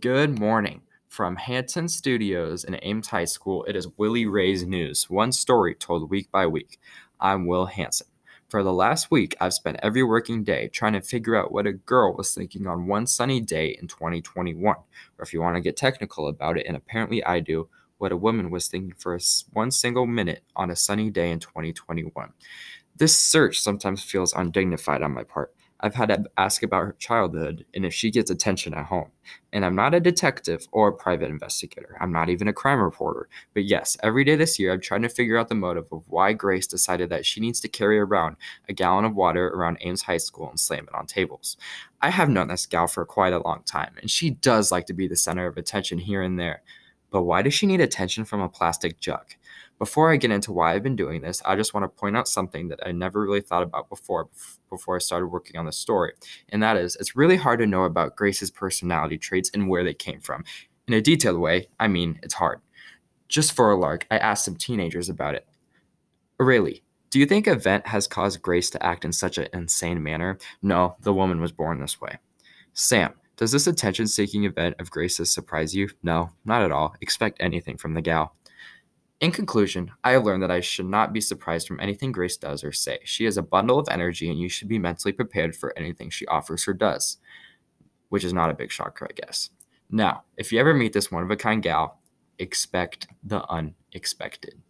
Good morning. From Hanson Studios in Ames High School, it is Willie Ray's News, one story told week by week. I'm Will Hanson. For the last week, I've spent every working day trying to figure out what a girl was thinking on one sunny day in 2021, or if you want to get technical about it, and apparently I do, what a woman was thinking for one single minute on a sunny day in 2021. This search sometimes feels undignified on my part. I've had to ask about her childhood and if she gets attention at home. And I'm not a detective or a private investigator. I'm not even a crime reporter. But yes, every day this year, I'm trying to figure out the motive of why Grace decided that she needs to carry around a gallon of water around Ames High School and slam it on tables. I have known this gal for quite a long time, and she does like to be the center of attention here and there. But why does she need attention from a plastic jug? Before I get into why I've been doing this, I just want to point out something that I never really thought about before before I started working on the story. And that is it's really hard to know about Grace's personality traits and where they came from. In a detailed way, I mean, it's hard. Just for a lark, I asked some teenagers about it. Aurelie, do you think event has caused Grace to act in such an insane manner? No, the woman was born this way. Sam, does this attention seeking event of Grace's surprise you? No, not at all. Expect anything from the gal. In conclusion, I have learned that I should not be surprised from anything Grace does or say. She is a bundle of energy, and you should be mentally prepared for anything she offers or does, which is not a big shocker, I guess. Now, if you ever meet this one of a kind gal, expect the unexpected.